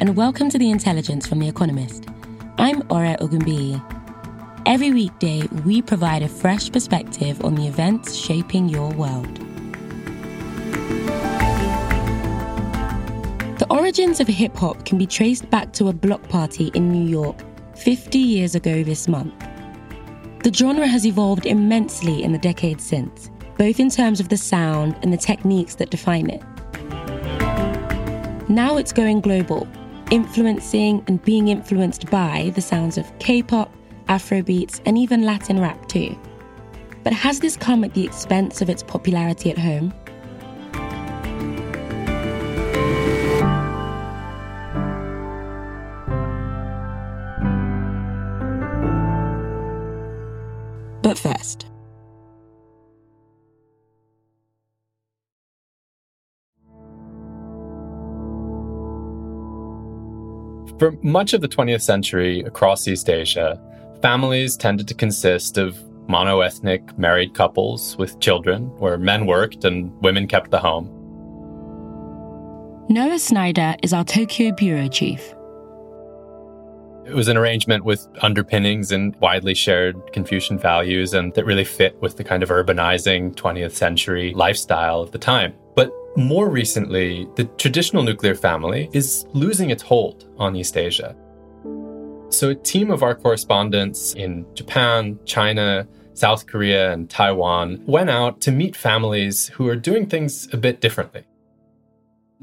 And welcome to The Intelligence from The Economist. I'm Ora Ogunbiyi. Every weekday, we provide a fresh perspective on the events shaping your world. The origins of hip hop can be traced back to a block party in New York 50 years ago this month. The genre has evolved immensely in the decades since, both in terms of the sound and the techniques that define it. Now it's going global, influencing and being influenced by the sounds of K pop, Afrobeats, and even Latin rap too. But has this come at the expense of its popularity at home? For much of the 20th century across East Asia, families tended to consist of monoethnic married couples with children, where men worked and women kept the home. Noah Sneider is our Tokyo bureau chief. It was an arrangement with underpinnings and widely shared Confucian values, and that really fit with the kind of urbanizing 20th century lifestyle of the time. More recently, the traditional nuclear family is losing its hold on East Asia. So, a team of our correspondents in Japan, China, South Korea, and Taiwan went out to meet families who are doing things a bit differently.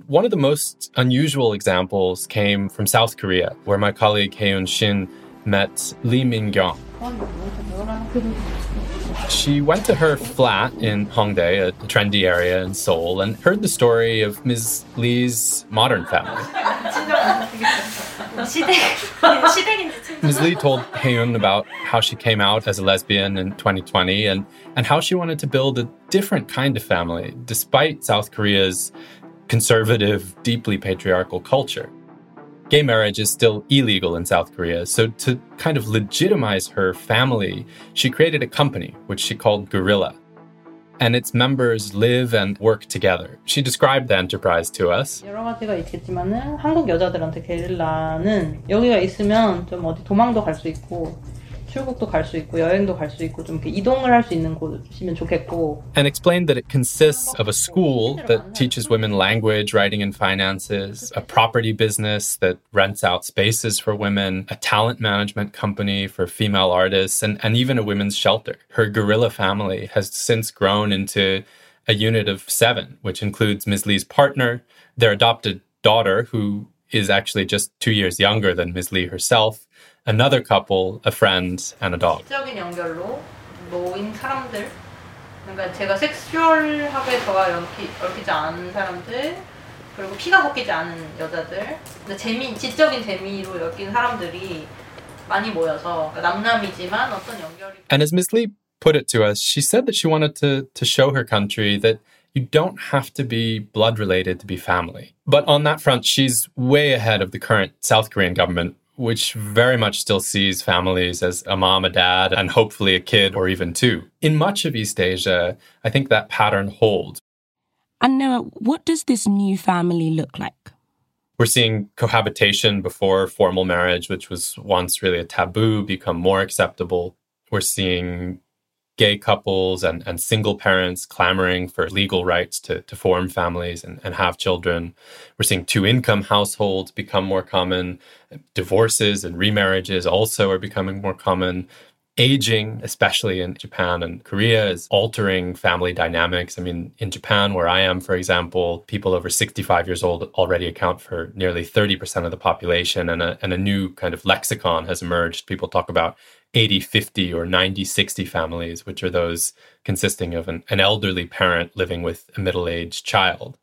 One of the most unusual examples came from South Korea, where my colleague Heun Shin met Lee Min Gyong. She went to her flat in Hongdae, a trendy area in Seoul, and heard the story of Ms. Lee's modern family. Ms. Lee told Heun about how she came out as a lesbian in 2020 and, and how she wanted to build a different kind of family despite South Korea's conservative, deeply patriarchal culture gay marriage is still illegal in South Korea. So, to kind of legitimize her family, she created a company which she called Guerrilla. And its members live and work together. She described the enterprise to us. 여러 가지가 있겠지만은 한국 여자들한테 게릴라는 여기가 있으면 좀 어디 도망도 갈 수 있고 출국도 갈 수 있고 여행도 갈 수 있고 좀 이렇게 이동을 할 수 있는 곳이면 좋겠고. And explained that it consists of a school that teaches women language, writing, and finances, a property business that rents out spaces for women, a talent management company for female artists, and, and even a women's shelter. Her guerrilla family has since grown into a unit of seven, which includes Ms. Lee's partner, their adopted daughter, who is actually just two years younger than Ms. Lee herself, another couple, a friend, and a dog. 지적인 연결로 모인 사람들, 그러니까 제가 섹슈얼하게 저와 엮이, 얽히지 않은 사람들, 그리고 피가 섞이지 않은 여자들, 근데 재미, 지적인 재미로 엮인 사람들이 많이 모여서 남남이지만 어떤 연결이. And as Ms. Lee put it to us, she said that she wanted to to show her country that you don't have to be blood related to be family. But on that front, she's way ahead of the current South Korean government, which very much still sees families as a mom, a dad, and hopefully a kid or even two. In much of East Asia, I think that pattern holds. And Noah, what does this new family look like? We're seeing cohabitation before formal marriage, which was once really a taboo, become more acceptable. We're seeing gay couples and, and single parents clamoring for legal rights to, to form families and, and have children. We're seeing two income households become more common. Divorces and remarriages also are becoming more common. aging, especially in Japan and Korea, is altering family dynamics. I mean, in Japan, where I am, for example, people over 65 years old already account for nearly 30% of the population, and a, and a new kind of lexicon has emerged. People talk about 80 50 or 90 60 families, which are those consisting of an, an elderly parent living with a middle aged child.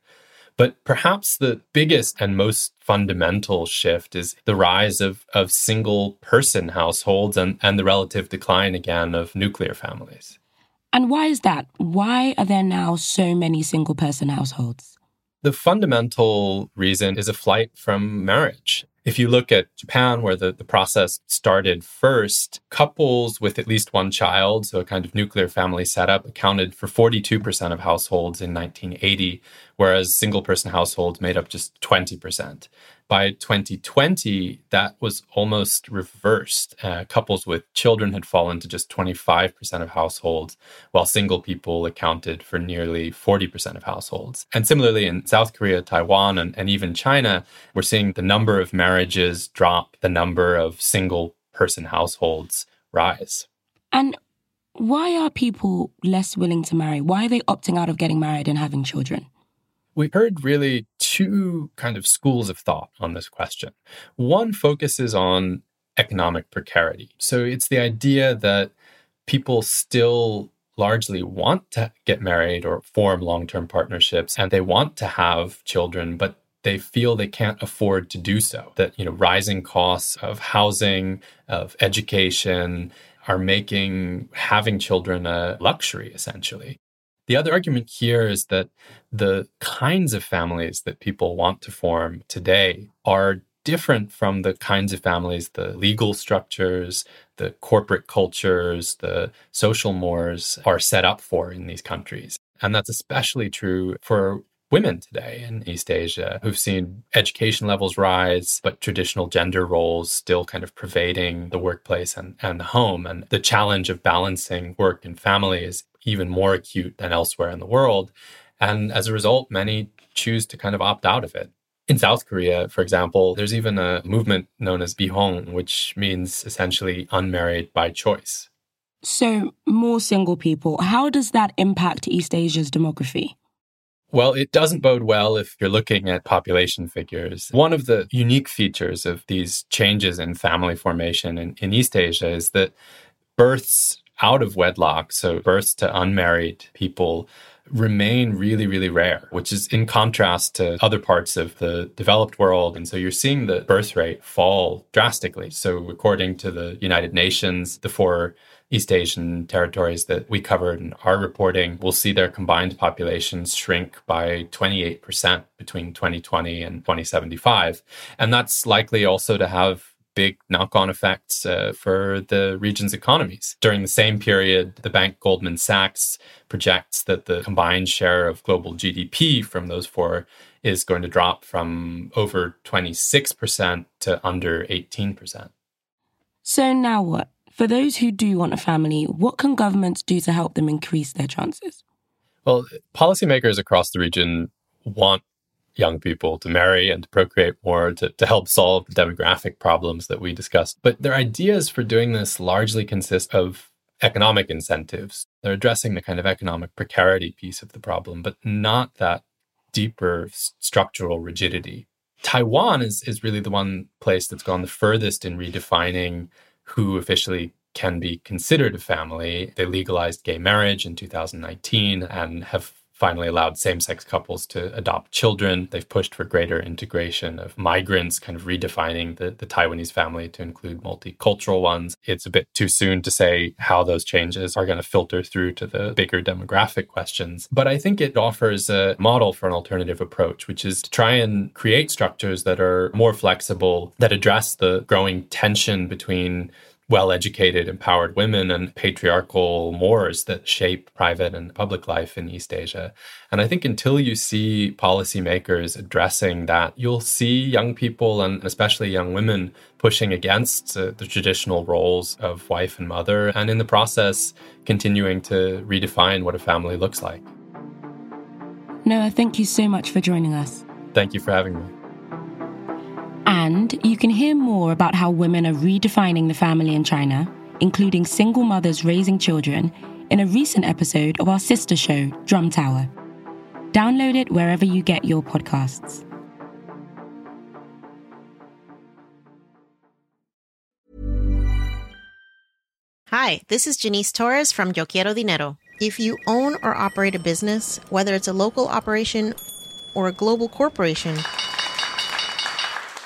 But perhaps the biggest and most fundamental shift is the rise of, of single person households and, and the relative decline again of nuclear families. And why is that? Why are there now so many single person households? The fundamental reason is a flight from marriage. If you look at Japan, where the, the process started first, couples with at least one child, so a kind of nuclear family setup, accounted for 42% of households in 1980, whereas single person households made up just 20% by 2020, that was almost reversed. Uh, couples with children had fallen to just 25% of households, while single people accounted for nearly 40% of households. And similarly, in South Korea, Taiwan, and, and even China, we're seeing the number of marriages drop, the number of single person households rise. And why are people less willing to marry? Why are they opting out of getting married and having children? We heard really two kind of schools of thought on this question. One focuses on economic precarity. So it's the idea that people still largely want to get married or form long term partnerships and they want to have children, but they feel they can't afford to do so. That, you know, rising costs of housing, of education, are making having children a luxury essentially. The other argument here is that the kinds of families that people want to form today are different from the kinds of families, the legal structures, the corporate cultures, the social mores are set up for in these countries. And that's especially true for women today in East Asia who've seen education levels rise, but traditional gender roles still kind of pervading the workplace and, and the home. And the challenge of balancing work and family is even more acute than elsewhere in the world. And as a result, many choose to kind of opt out of it. In South Korea, for example, there's even a movement known as bihon, which means essentially unmarried by choice. So, more single people. How does that impact East Asia's demography? Well, it doesn't bode well if you're looking at population figures. One of the unique features of these changes in family formation in, in East Asia is that births out of wedlock, so births to unmarried people, remain really, really rare, which is in contrast to other parts of the developed world. And so you're seeing the birth rate fall drastically. So, according to the United Nations, the four East Asian territories that we covered in our reporting will see their combined populations shrink by 28% between 2020 and 2075. And that's likely also to have big knock on effects uh, for the region's economies. During the same period, the bank Goldman Sachs projects that the combined share of global GDP from those four is going to drop from over 26% to under 18%. So now what? For those who do want a family, what can governments do to help them increase their chances? Well, policymakers across the region want young people to marry and to procreate more to, to help solve the demographic problems that we discussed. But their ideas for doing this largely consist of economic incentives. They're addressing the kind of economic precarity piece of the problem, but not that deeper structural rigidity. Taiwan is, is really the one place that's gone the furthest in redefining who officially can be considered a family. They legalized gay marriage in 2019 and have finally allowed same sex couples to adopt children. They've pushed for greater integration of migrants, kind of redefining the, the Taiwanese family to include multicultural ones. It's a bit too soon to say how those changes are going to filter through to the bigger demographic questions. But I think it offers a model for an alternative approach, which is to try and create structures that are more flexible, that address the growing tension between well educated, empowered women and patriarchal mores that shape private and public life in East Asia. And I think until you see policymakers addressing that, you'll see young people and especially young women pushing against uh, the traditional roles of wife and mother, and in the process, continuing to redefine what a family looks like. Noah, thank you so much for joining us. Thank you for having me. And you can hear more about how women are redefining the family in China including single mothers raising children, in a recent episode of our sister show, Drum Tower. Download it wherever you get your podcasts. Hi, this is Janice Torres from Yo Quiero Dinero. If you own or operate a business, whether it's a local operation or a global corporation,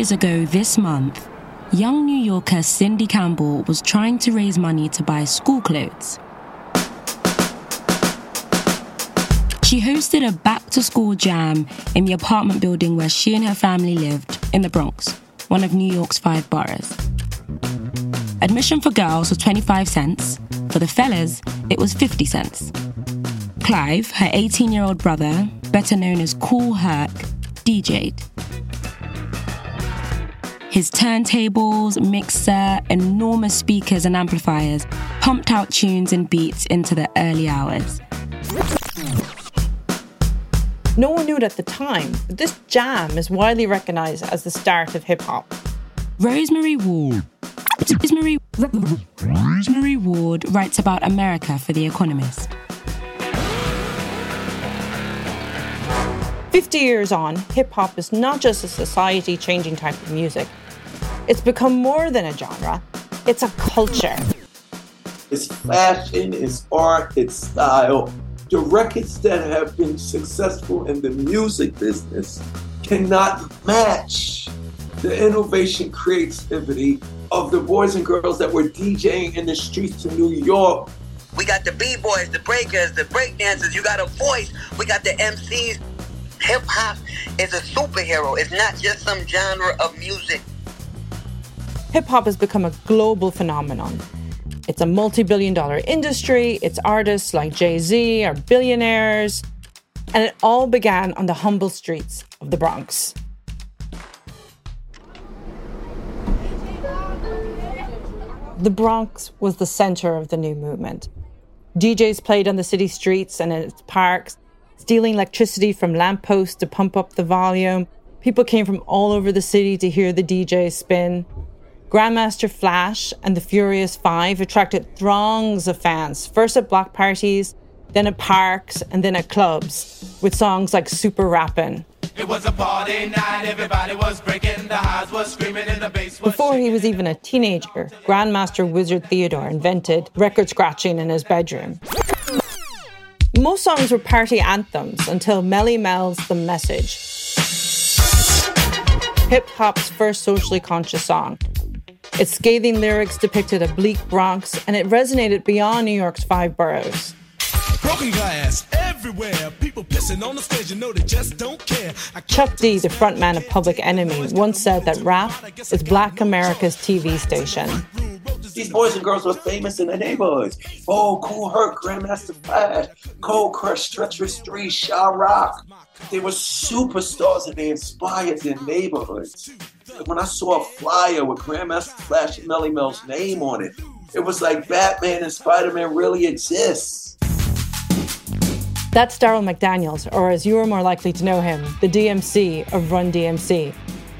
Years ago this month, young New Yorker Cindy Campbell was trying to raise money to buy school clothes. She hosted a back to school jam in the apartment building where she and her family lived in the Bronx, one of New York's five boroughs. Admission for girls was 25 cents, for the fellas, it was 50 cents. Clive, her 18 year old brother, better known as Kool Herc, DJ'd. His turntables, mixer, enormous speakers, and amplifiers pumped out tunes and beats into the early hours. No one knew it at the time, but this jam is widely recognized as the start of hip hop. Rosemary Ward. Rosemary, Rosemary Ward writes about America for The Economist. 50 years on, hip hop is not just a society changing type of music. It's become more than a genre, it's a culture. It's fashion, it's art, it's style. The records that have been successful in the music business cannot match the innovation creativity of the boys and girls that were DJing in the streets of New York. We got the B-boys, the breakers, the breakdancers. You got a voice. We got the MCs. Hip hop is a superhero. It's not just some genre of music. Hip hop has become a global phenomenon. It's a multi billion dollar industry, its artists like Jay Z are billionaires, and it all began on the humble streets of the Bronx. The Bronx was the center of the new movement. DJs played on the city streets and in its parks, stealing electricity from lampposts to pump up the volume. People came from all over the city to hear the DJ spin. Grandmaster Flash and the Furious Five attracted throngs of fans, first at block parties, then at parks, and then at clubs, with songs like Super Rappin'. It was a party night, everybody was breaking, the highs was screaming, and the bass was Before he was even a teenager, Grandmaster Wizard Theodore invented record scratching in his bedroom. Most songs were party anthems until Melle Mel's The Message, hip hop's first socially conscious song. Its scathing lyrics depicted a bleak Bronx, and it resonated beyond New York's five boroughs. Broken glass everywhere. People pissing on the stage, you know they just don't care. Chuck D, the frontman of Public Enemy, once said that rap is Black America's TV station. These boys and girls were famous in their neighborhoods. Oh, Kool Herc, Grandmaster Flash, Cold Crush, Treacherous 3, Sha-Rock. They were superstars and they inspired their neighborhoods. When I saw a flyer with Grandmaster Flash and Melle Mel's name on it, it was like Batman and Spider Man really exists. That's Darryl McDaniels, or as you are more likely to know him, the DMC of Run DMC,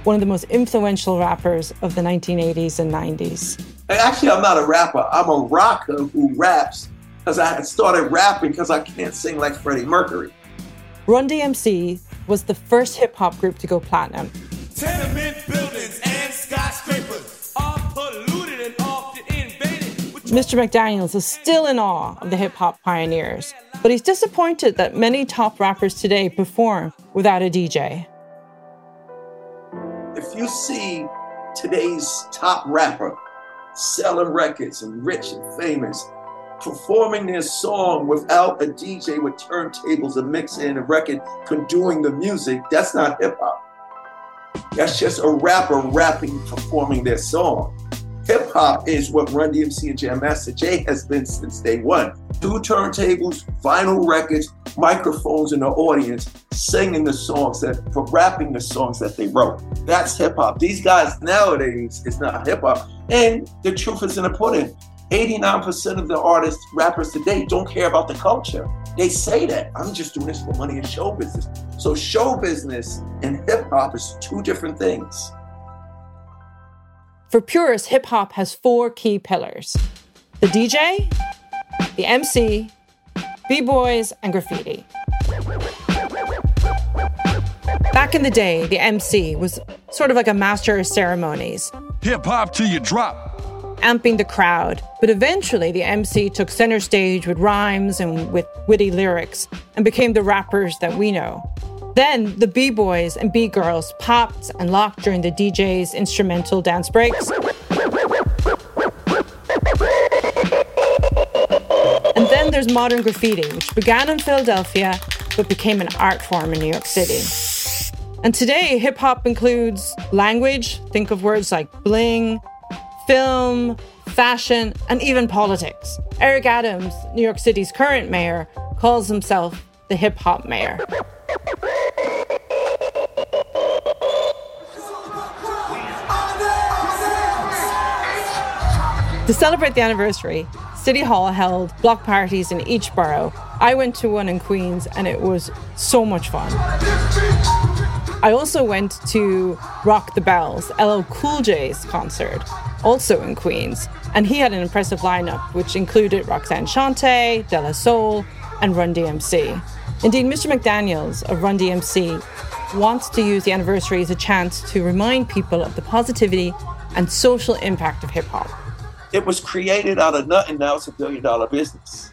one of the most influential rappers of the 1980s and 90s. Actually, I'm not a rapper. I'm a rocker who raps because I had started rapping because I can't sing like Freddie Mercury. Run DMC was the first hip hop group to go platinum. Tenement buildings and skyscrapers are polluted and often invaded. Mr. McDaniels is still in awe of the hip hop pioneers, but he's disappointed that many top rappers today perform without a DJ. If you see today's top rapper selling records and rich and famous, performing their song without a DJ with turntables, a mixer, and a record doing the music, that's not hip hop. That's just a rapper rapping, performing their song. Hip hop is what Run DMC and Jam Master has been since day one. Two turntables, vinyl records, microphones in the audience, singing the songs that, for rapping the songs that they wrote. That's hip hop. These guys nowadays, it's not hip hop. And the truth is in the pudding. 89% of the artists, rappers today don't care about the culture. They say that. I'm just doing this for money and show business. So show business and hip hop is two different things. For purists, hip hop has four key pillars the DJ, the MC, b boys, and graffiti. Back in the day, the MC was sort of like a master of ceremonies. Hip hop till you drop amping the crowd. But eventually, the MC took center stage with rhymes and with witty lyrics and became the rappers that we know. Then the B boys and B girls popped and locked during the DJ's instrumental dance breaks. And then there's modern graffiti, which began in Philadelphia but became an art form in New York City. And today, hip hop includes language, think of words like bling, film, fashion, and even politics. Eric Adams, New York City's current mayor, calls himself the hip hop mayor. To celebrate the anniversary, City Hall held block parties in each borough. I went to one in Queens and it was so much fun. I also went to Rock the Bells, LL Cool J's concert, also in Queens. And he had an impressive lineup, which included Roxanne Shante, De La Soul, and Run DMC. Indeed, Mr. McDaniels of Run DMC wants to use the anniversary as a chance to remind people of the positivity and social impact of hip hop. It was created out of nothing, now it's a billion dollar business.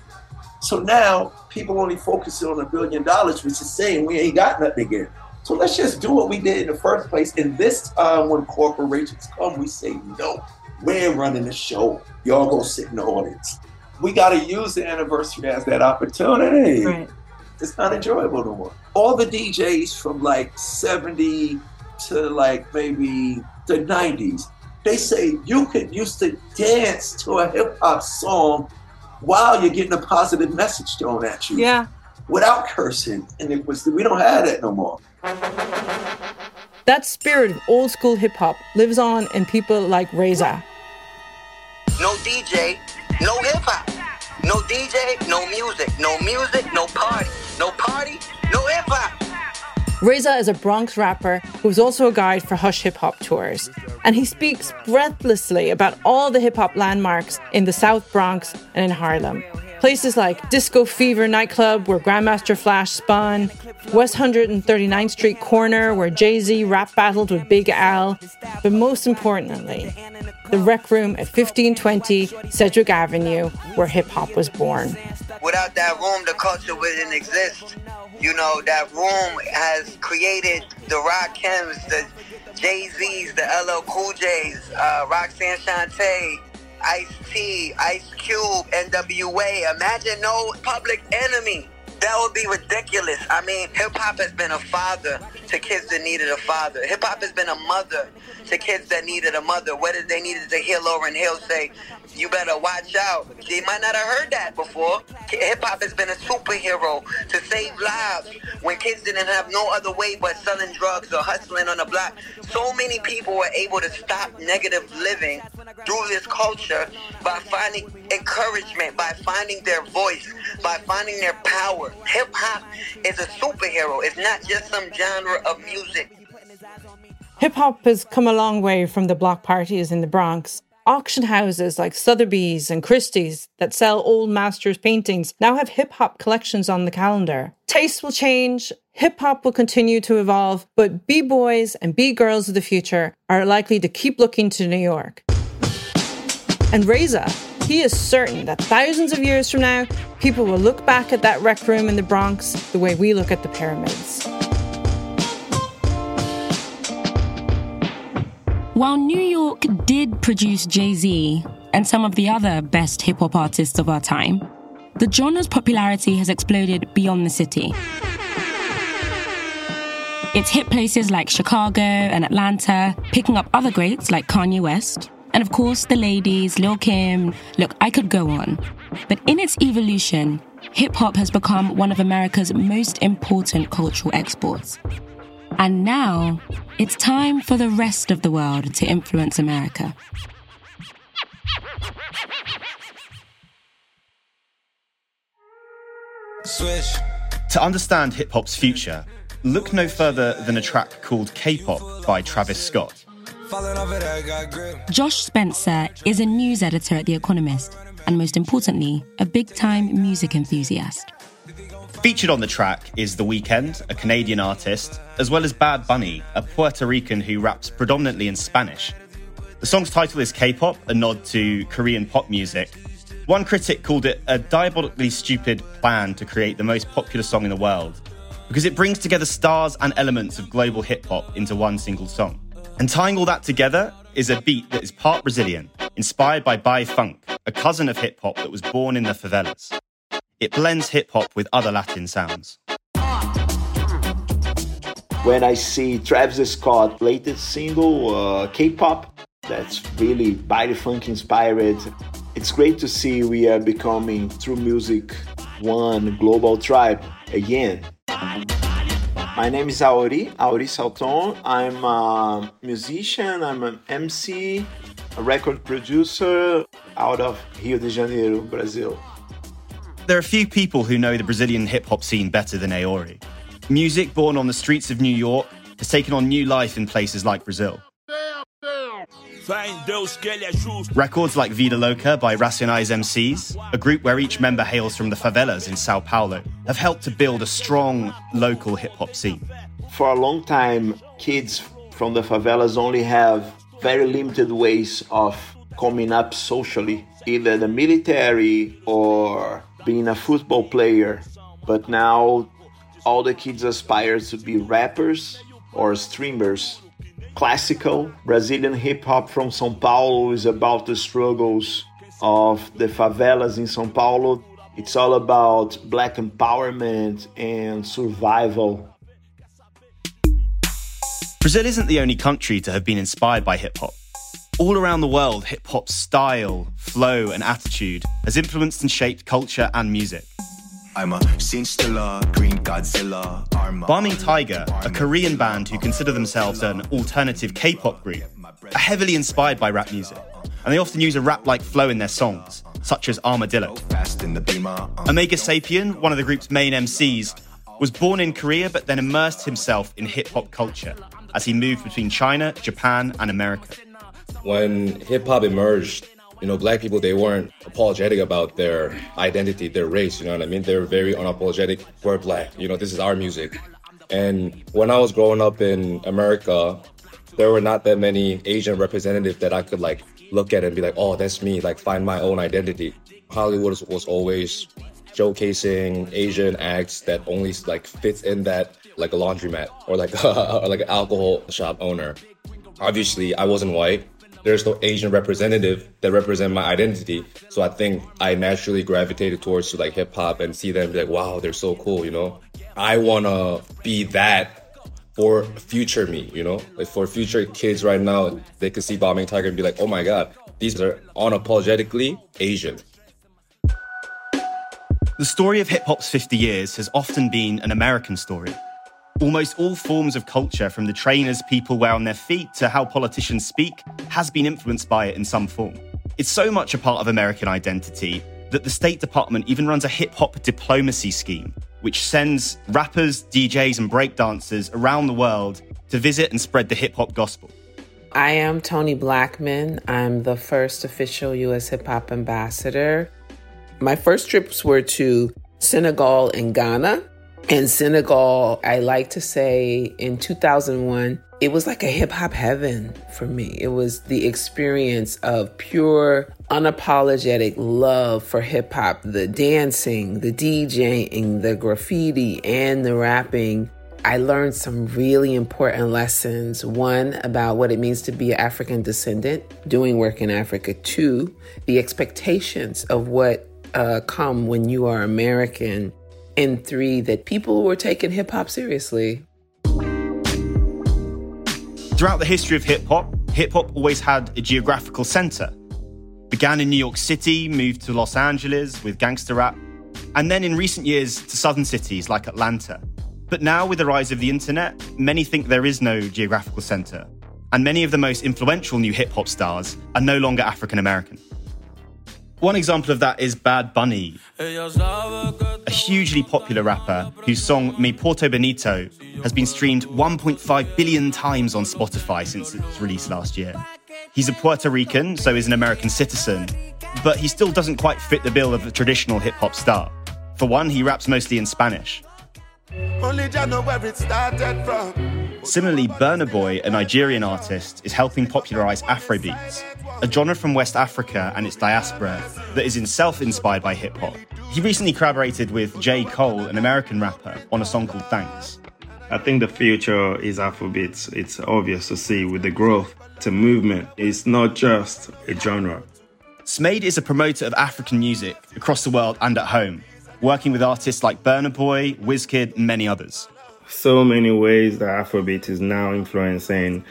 So now people only focus on a billion dollars, which is saying we ain't got nothing again. So let's just do what we did in the first place. And this time when corporations come, we say no. We're running the show. Y'all go sit in the audience. We got to use the anniversary as that opportunity. Right. It's not enjoyable no more. All the DJs from like 70 to like maybe the 90s, they say you could used to dance to a hip hop song while you're getting a positive message thrown at you. Yeah. Without cursing. And it was we don't have that no more. That spirit of old school hip hop lives on in people like Reza. No DJ, no hip hop. No DJ, no music. No music, no party. No party, no hip hop. Reza is a Bronx rapper who's also a guide for Hush Hip Hop tours. And he speaks breathlessly about all the hip hop landmarks in the South Bronx and in Harlem. Places like Disco Fever nightclub, where Grandmaster Flash spun, West 139th Street corner, where Jay Z rap battled with Big L, but most importantly, the rec room at 1520 Sedgwick Avenue, where hip hop was born. Without that room, the culture wouldn't exist. You know, that room has created the Rakims, the Jay Z's, the LL Cool J's, uh, Roxanne Shante, Ice T, Ice Cube, NWA. Imagine no public enemy. That would be ridiculous. I mean, hip hop has been a father to kids that needed a father. Hip hop has been a mother to kids that needed a mother. Whether they needed to heal over and he'll say, you better watch out. They might not have heard that before. Hip hop has been a superhero to save lives when kids didn't have no other way but selling drugs or hustling on the block. So many people were able to stop negative living through this culture by finding encouragement, by finding their voice, by finding their power. Hip hop is a superhero. It's not just some genre of music. Hip hop has come a long way from the block parties in the Bronx. Auction houses like Sotheby's and Christie's that sell old masters' paintings now have hip hop collections on the calendar. Tastes will change, hip hop will continue to evolve, but B boys and B girls of the future are likely to keep looking to New York. And Reza, he is certain that thousands of years from now, people will look back at that rec room in the Bronx the way we look at the pyramids. While New York did produce Jay Z, and some of the other best hip hop artists of our time, the genre's popularity has exploded beyond the city. It's hit places like Chicago and Atlanta, picking up other greats like Kanye West, and of course the ladies, Lil Kim. Look, I could go on. But in its evolution, hip hop has become one of America's most important cultural exports. And now, it's time for the rest of the world to influence America. Swish. To understand hip hop's future, look no further than a track called K pop by Travis Scott. Falling off it, I got grip. Josh Spencer is a news editor at The Economist, and most importantly, a big time music enthusiast. Featured on the track is The Weeknd, a Canadian artist, as well as Bad Bunny, a Puerto Rican who raps predominantly in Spanish. The song's title is K pop, a nod to Korean pop music. One critic called it a diabolically stupid plan to create the most popular song in the world, because it brings together stars and elements of global hip hop into one single song. And tying all that together is a beat that is part Brazilian, inspired by Baile Funk, a cousin of hip hop that was born in the favelas. It blends hip hop with other Latin sounds. when I see Travis Scott latest single, uh, K-pop, that's really baile funk inspired. It's great to see we are becoming through music one global tribe again. My name is Auri, Auri Salton. I'm a musician, I'm an MC, a record producer out of Rio de Janeiro, Brazil. There are few people who know the Brazilian hip hop scene better than Aori. Music born on the streets of New York has taken on new life in places like Brazil. Records like Vida Loka by Racionais MCs, a group where each member hails from the favelas in Sao Paulo, have helped to build a strong local hip hop scene. For a long time, kids from the favelas only have very limited ways of coming up socially, either the military or being a football player. But now all the kids aspire to be rappers or streamers. Classical Brazilian hip hop from São Paulo is about the struggles of the favelas in São Paulo. It's all about black empowerment and survival. Brazil isn't the only country to have been inspired by hip hop. All around the world, hip hop's style, flow, and attitude has influenced and shaped culture and music. I'm a scene stiller, green Godzilla. Balming Tiger, a Korean band who consider themselves an alternative K pop group, are heavily inspired by rap music, and they often use a rap like flow in their songs, such as Armadillo. Fast in the beamer. um, Omega Sapien, one of the group's main MCs, was born in Korea but then immersed himself in hip hop culture as he moved between China, Japan, and America. When hip hop emerged, you know, black people they weren't apologetic about their identity, their race. You know what I mean? They were very unapologetic. We're black. You know, this is our music. And when I was growing up in America, there were not that many Asian representatives that I could like look at and be like, oh, that's me. Like find my own identity. Hollywood was, was always showcasing Asian acts that only like fits in that like a laundromat or like or like an alcohol shop owner. Obviously, I wasn't white. There's no Asian representative that represent my identity. So I think I naturally gravitated towards to like hip hop and see them be like, wow, they're so cool, you know? I wanna be that for future me, you know? Like for future kids right now, they could see Balming Tiger and be like, oh my god, these are unapologetically Asian. The story of hip hop's 50 years has often been an American story. Almost all forms of culture, from the trainers people wear on their feet to how politicians speak, has been influenced by it in some form. It's so much a part of American identity that the State Department even runs a hip hop diplomacy scheme, which sends rappers, DJs, and breakdancers around the world to visit and spread the hip hop gospel. I am Toni Blackman. I'm the first official U.S. hip hop ambassador. My first trips were to Senegal and Ghana. In Senegal, I like to say in 2001, it was like a hip hop heaven for me. It was the experience of pure, unapologetic love for hip hop, the dancing, the DJing, the graffiti, and the rapping. I learned some really important lessons. One, about what it means to be an African descendant doing work in Africa. Two, the expectations of what uh, come when you are American. And three, that people were taking hip hop seriously. Throughout the history of hip hop, hip hop always had a geographical center. Began in New York City, moved to Los Angeles with gangster rap, and then in recent years to southern cities like Atlanta. But now, with the rise of the internet, many think there is no geographical center, and many of the most influential new hip hop stars are no longer African American. One example of that is Bad Bunny, a hugely popular rapper whose song Me Porto Bonito has been streamed 1.5 billion times on Spotify since its release last year. He's a Puerto Rican, so is an American citizen, but he still doesn't quite fit the bill of a traditional hip hop star. For one, he raps mostly in Spanish. Only Jah know where it started from. Similarly, Burna Boy, a Nigerian artist, is helping popularize Afrobeats, a genre from West Africa and its diaspora that is itself inspired by hip hop. He recently collaborated with J. Cole, an American rapper, on a song called Thanks. I think the future is Afrobeats. It's obvious to see with the growth to movement. It's not just a genre. Smade is a promoter of African music across the world and at home, working with artists like Burna Boy, Wizkid, and many others. So many ways that Afrobeat is now influencing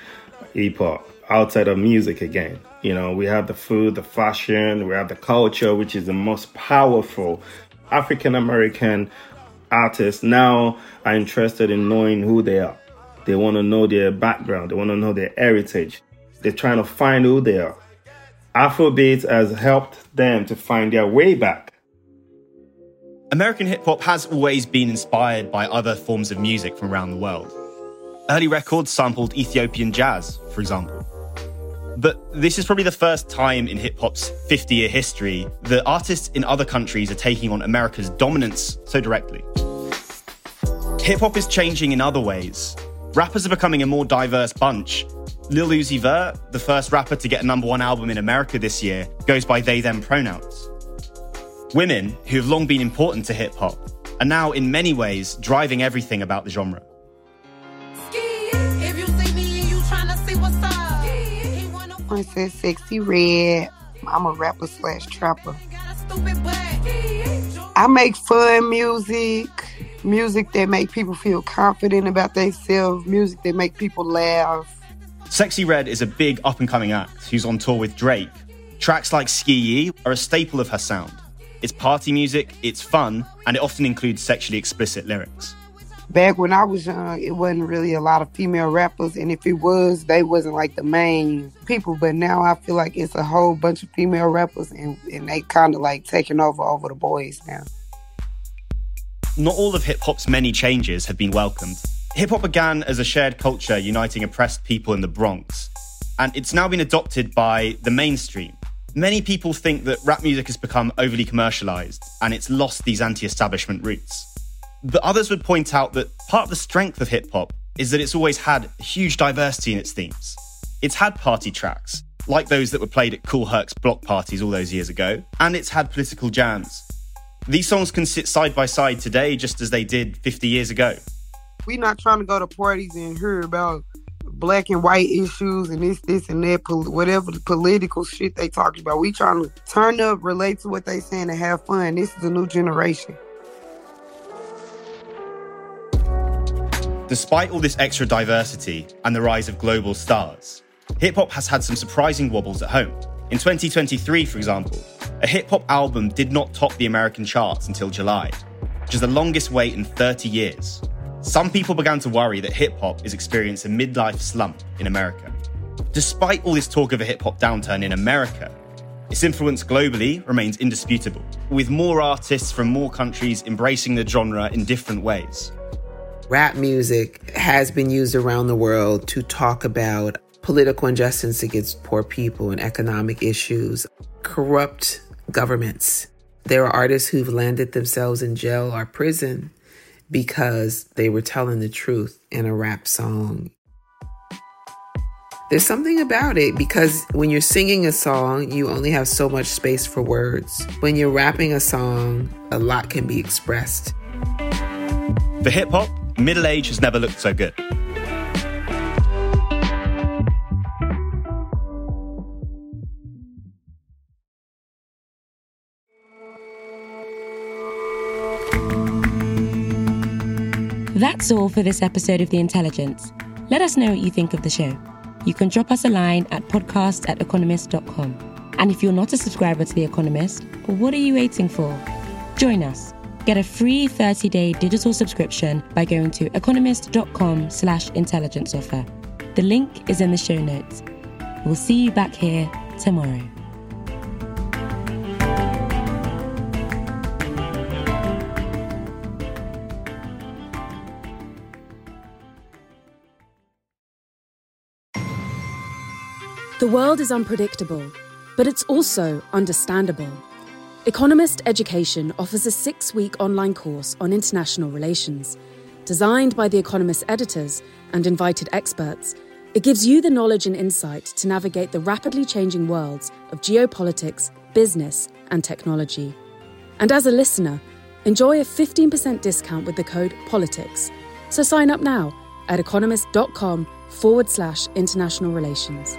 hip hop outside of music again. You know, we have the food, the fashion, we have the culture, which is the most powerful. African American artists now are interested in knowing who they are. They want to know their background, they want to know their heritage. They're trying to find who they are. Afrobeat has helped them to find their way back. American hip hop has always been inspired by other forms of music from around the world. Early records sampled Ethiopian jazz, for example. But this is probably the first time in hip hop's 50 year history that artists in other countries are taking on America's dominance so directly. Hip hop is changing in other ways. Rappers are becoming a more diverse bunch. Lil Uzi Vert, the first rapper to get a number one album in America this year, goes by they them pronouns. Women, who have long been important to hip hop, are now in many ways driving everything about the genre. Princess Sexyy Red. I'm a rapper slash trapper. I make fun music, music that make people feel confident about themselves, music that make people laugh. Sexyy Red is a big up and coming act who's on tour with Drake. Tracks like SkeeYee are a staple of her sound. It's party music, it's fun, and it often includes sexually explicit lyrics. Back when I was young, it wasn't really a lot of female rappers, and if it was, they wasn't like the main people. But now I feel like it's a whole bunch of female rappers, and, and they kind of like taking over over the boys now. Not all of hip hop's many changes have been welcomed. Hip hop began as a shared culture uniting oppressed people in the Bronx, and it's now been adopted by the mainstream. Many people think that rap music has become overly commercialized and it's lost these anti establishment roots. But others would point out that part of the strength of hip hop is that it's always had huge diversity in its themes. It's had party tracks, like those that were played at Kool Herc's block parties all those years ago, and it's had political jams. These songs can sit side by side today just as they did 50 years ago. We're not trying to go to parties and hear about black and white issues and this, this, and that, pol- whatever the political shit they talking about. We trying to turn up, relate to what they saying, and have fun. This is a new generation. Despite all this extra diversity and the rise of global stars, hip hop has had some surprising wobbles at home. In 2023, for example, a hip hop album did not top the American charts until July, which is the longest wait in 30 years. Some people began to worry that hip hop is experiencing a midlife slump in America. Despite all this talk of a hip hop downturn in America, its influence globally remains indisputable, with more artists from more countries embracing the genre in different ways. Rap music has been used around the world to talk about political injustice against poor people and economic issues, corrupt governments. There are artists who've landed themselves in jail or prison because they were telling the truth in a rap song. There's something about it because when you're singing a song, you only have so much space for words. When you're rapping a song, a lot can be expressed. For hip hop, middle age has never looked so good. That's all for this episode of The Intelligence. Let us know what you think of the show. You can drop us a line at podcast at economist.com. And if you're not a subscriber to The Economist, what are you waiting for? Join us. Get a free 30-day digital subscription by going to economist.com slash intelligence offer. The link is in the show notes. We'll see you back here tomorrow. The world is unpredictable, but it's also understandable. Economist Education offers a six week online course on international relations. Designed by The Economist editors and invited experts, it gives you the knowledge and insight to navigate the rapidly changing worlds of geopolitics, business, and technology. And as a listener, enjoy a 15% discount with the code POLITICS. So sign up now at economist.com forward slash international relations.